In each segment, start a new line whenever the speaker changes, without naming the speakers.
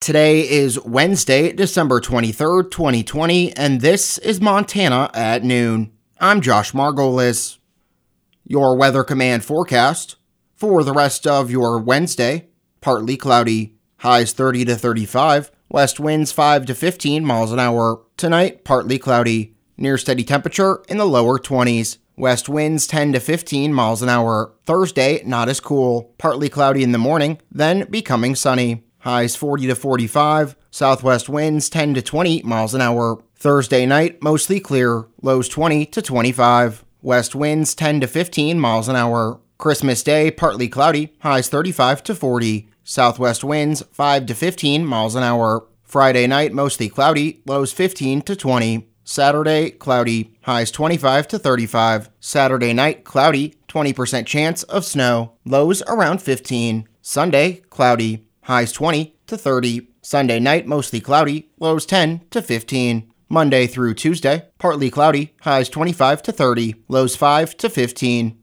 Today is Wednesday, December 23rd, 2020, and this is Montana at noon. I'm Josh Margolis. Your Weather Command forecast for the rest of your Wednesday partly cloudy, highs 30 to 35, west winds 5 to 15 miles an hour. Tonight, partly cloudy, near steady temperature in the lower 20s. West winds 10 to 15 miles an hour. Thursday, not as cool, partly cloudy in the morning, then becoming sunny. Highs 40 to 45, southwest winds 10 to 20 miles an hour. Thursday night, mostly clear, lows 20 to 25. West winds 10 to 15 miles an hour. Christmas Day, partly cloudy, highs 35 to 40. Southwest winds 5 to 15 miles an hour. Friday night, mostly cloudy, lows 15 to 20. Saturday, cloudy, highs 25 to 35. Saturday night, cloudy, 20% chance of snow, lows around 15. Sunday, cloudy, highs 20 to 30. Sunday night, mostly cloudy, lows 10 to 15. Monday through Tuesday, partly cloudy, highs 25 to 30, lows 5 to 15.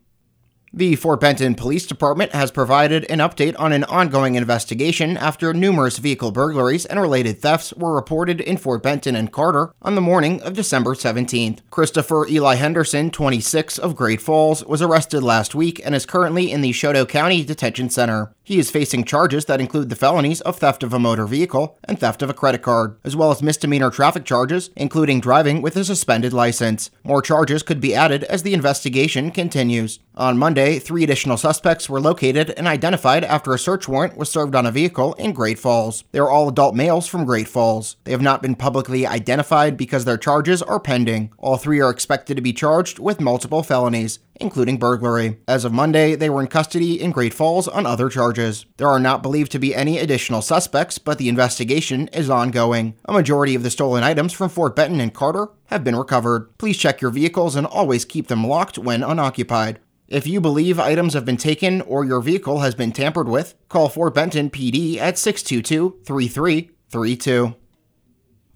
The Fort Benton Police Department has provided an update on an ongoing investigation after numerous vehicle burglaries and related thefts were reported in Fort Benton and Carter on the morning of December 17th. Christopher Eli Henderson, 26, of Great Falls, was arrested last week and is currently in the Chouteau County Detention Center. He is facing charges that include the felonies of theft of a motor vehicle and theft of a credit card, as well as misdemeanor traffic charges, including driving with a suspended license. More charges could be added as the investigation continues. On Monday, three additional suspects were located and identified after a search warrant was served on a vehicle in Great Falls. They are all adult males from Great Falls. They have not been publicly identified because their charges are pending. All three are expected to be charged with multiple felonies, including burglary. As of Monday, they were in custody in Great Falls on other charges. There are not believed to be any additional suspects, but the investigation is ongoing. A majority of the stolen items from Fort Benton and Carter have been recovered. Please check your vehicles and always keep them locked when unoccupied. If you believe items have been taken or your vehicle has been tampered with, call Fort Benton PD at 622 3332.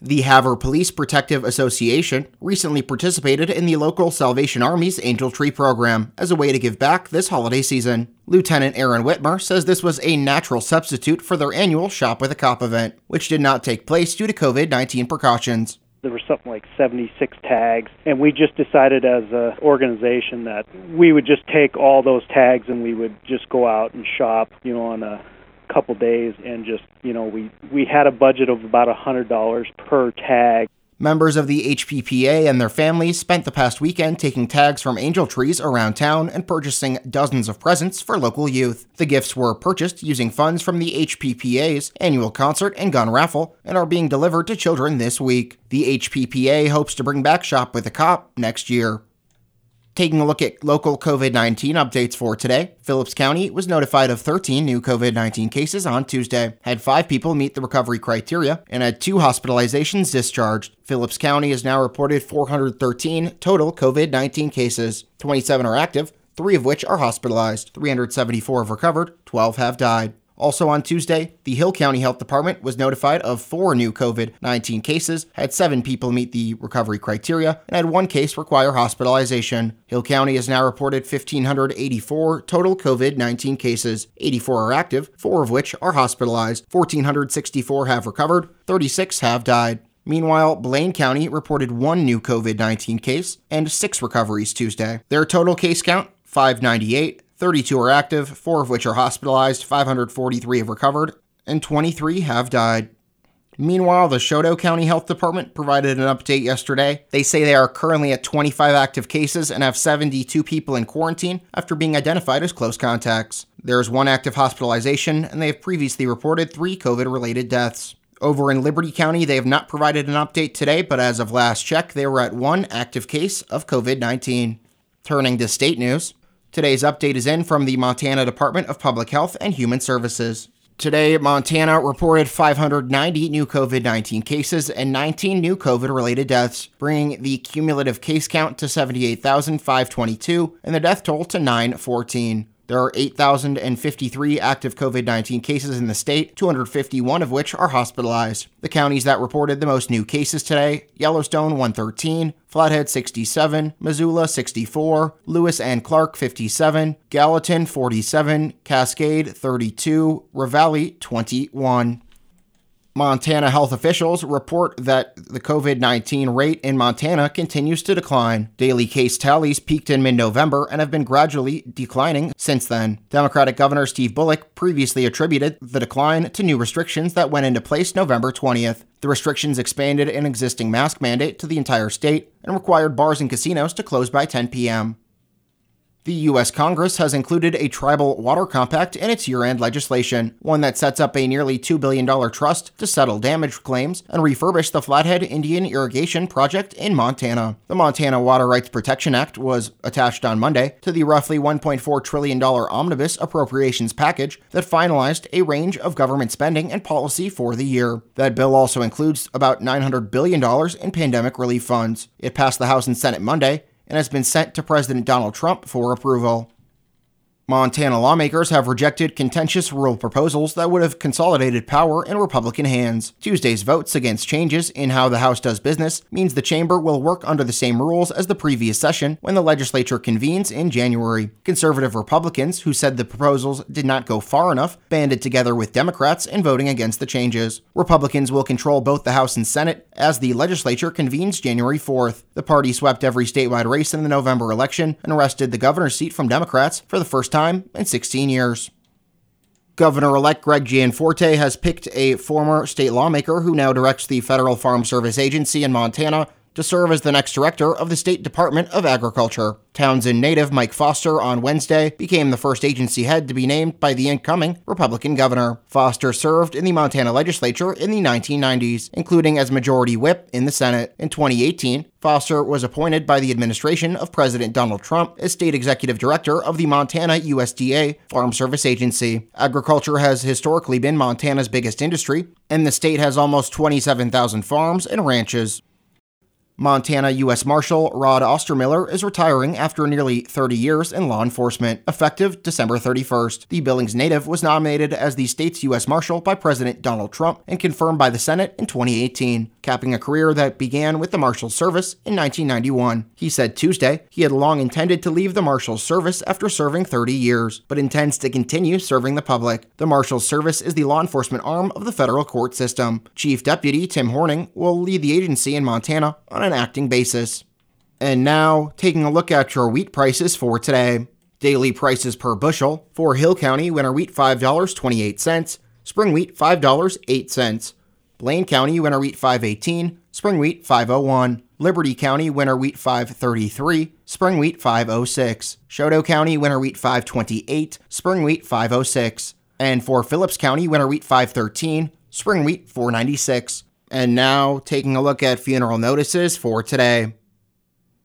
The Havre Police Protective Association recently participated in the local Salvation Army's Angel Tree program as a way to give back this holiday season. Lieutenant Aaron Whitmer says this was a natural substitute for their annual Shop with a Cop event, which did not take place due to COVID 19 precautions.
There were something like 76 tags, and we just decided as an organization that we would just take all those tags and we would just go out and shop, you know, on a couple days and just you know we we had a budget of about a hundred dollars per tag
Members of the HPPA and their families spent the past weekend taking tags from angel trees around town and purchasing dozens of presents for local youth. The gifts were purchased using funds from the HPPA's annual concert and gun raffle and are being delivered to children this week. The HPPA hopes to bring back Shop with a Cop next year. Taking a look at local COVID 19 updates for today, Phillips County was notified of 13 new COVID 19 cases on Tuesday, had five people meet the recovery criteria, and had two hospitalizations discharged. Phillips County has now reported 413 total COVID 19 cases. 27 are active, three of which are hospitalized. 374 have recovered, 12 have died. Also on Tuesday, the Hill County Health Department was notified of four new COVID 19 cases, had seven people meet the recovery criteria, and had one case require hospitalization. Hill County has now reported 1,584 total COVID 19 cases. 84 are active, four of which are hospitalized. 1,464 have recovered, 36 have died. Meanwhile, Blaine County reported one new COVID 19 case and six recoveries Tuesday. Their total case count 598. 32 are active, four of which are hospitalized, 543 have recovered, and 23 have died. Meanwhile, the Chouteau County Health Department provided an update yesterday. They say they are currently at 25 active cases and have 72 people in quarantine after being identified as close contacts. There is one active hospitalization, and they have previously reported three COVID related deaths. Over in Liberty County, they have not provided an update today, but as of last check, they were at one active case of COVID 19. Turning to state news. Today's update is in from the Montana Department of Public Health and Human Services. Today, Montana reported 590 new COVID 19 cases and 19 new COVID related deaths, bringing the cumulative case count to 78,522 and the death toll to 914. There are 8,053 active COVID 19 cases in the state, 251 of which are hospitalized. The counties that reported the most new cases today Yellowstone 113, Flathead 67, Missoula 64, Lewis and Clark 57, Gallatin 47, Cascade 32, Ravalli 21. Montana health officials report that the COVID 19 rate in Montana continues to decline. Daily case tallies peaked in mid November and have been gradually declining since then. Democratic Governor Steve Bullock previously attributed the decline to new restrictions that went into place November 20th. The restrictions expanded an existing mask mandate to the entire state and required bars and casinos to close by 10 p.m. The U.S. Congress has included a tribal water compact in its year end legislation, one that sets up a nearly $2 billion trust to settle damage claims and refurbish the Flathead Indian Irrigation Project in Montana. The Montana Water Rights Protection Act was attached on Monday to the roughly $1.4 trillion omnibus appropriations package that finalized a range of government spending and policy for the year. That bill also includes about $900 billion in pandemic relief funds. It passed the House and Senate Monday and has been sent to President Donald Trump for approval. Montana lawmakers have rejected contentious rule proposals that would have consolidated power in Republican hands. Tuesday's votes against changes in how the House does business means the chamber will work under the same rules as the previous session when the legislature convenes in January. Conservative Republicans, who said the proposals did not go far enough, banded together with Democrats in voting against the changes. Republicans will control both the House and Senate as the legislature convenes January 4th. The party swept every statewide race in the November election and wrested the governor's seat from Democrats for the first time time in 16 years. Governor elect Greg Gianforte has picked a former state lawmaker who now directs the Federal Farm Service Agency in Montana to serve as the next director of the State Department of Agriculture. Townsend native Mike Foster on Wednesday became the first agency head to be named by the incoming Republican governor. Foster served in the Montana legislature in the 1990s, including as majority whip in the Senate. In 2018, Foster was appointed by the administration of President Donald Trump as state executive director of the Montana USDA Farm Service Agency. Agriculture has historically been Montana's biggest industry, and the state has almost 27,000 farms and ranches. Montana U.S. Marshal Rod Ostermiller is retiring after nearly 30 years in law enforcement, effective December 31st. The Billings native was nominated as the state's U.S. Marshal by President Donald Trump and confirmed by the Senate in 2018, capping a career that began with the Marshal's service in 1991. He said Tuesday he had long intended to leave the Marshal's service after serving 30 years, but intends to continue serving the public. The Marshal's service is the law enforcement arm of the federal court system. Chief Deputy Tim Horning will lead the agency in Montana on an acting basis. And now, taking a look at your wheat prices for today. Daily prices per bushel for Hill County winter wheat $5.28, spring wheat $5.08, Blaine County winter wheat 518, spring wheat 501, Liberty County winter wheat 533, spring wheat 506, Chouteau County winter wheat 528, spring wheat 506, and for Phillips County winter wheat 513, spring wheat 496. And now, taking a look at funeral notices for today.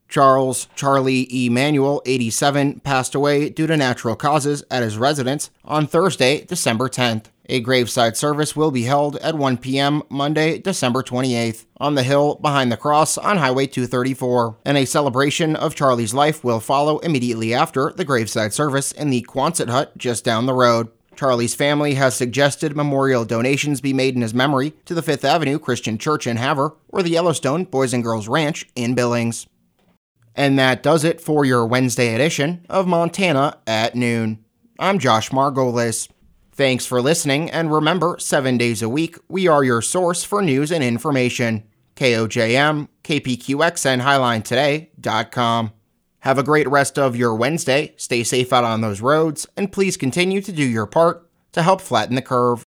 Charles Charlie Emanuel, 87, passed away due to natural causes at his residence on Thursday, December 10th. A graveside service will be held at 1 p.m. Monday, December 28th, on the hill behind the cross on Highway 234. And a celebration of Charlie's life will follow immediately after the graveside service in the Quonset hut just down the road. Charlie's family has suggested memorial donations be made in his memory to the Fifth Avenue Christian Church in Havre or the Yellowstone Boys and Girls Ranch in Billings. And that does it for your Wednesday edition of Montana at Noon. I'm Josh Margolis. Thanks for listening, and remember, seven days a week, we are your source for news and information. KOJM, KPQX, and HighlineToday.com. Have a great rest of your Wednesday. Stay safe out on those roads, and please continue to do your part to help flatten the curve.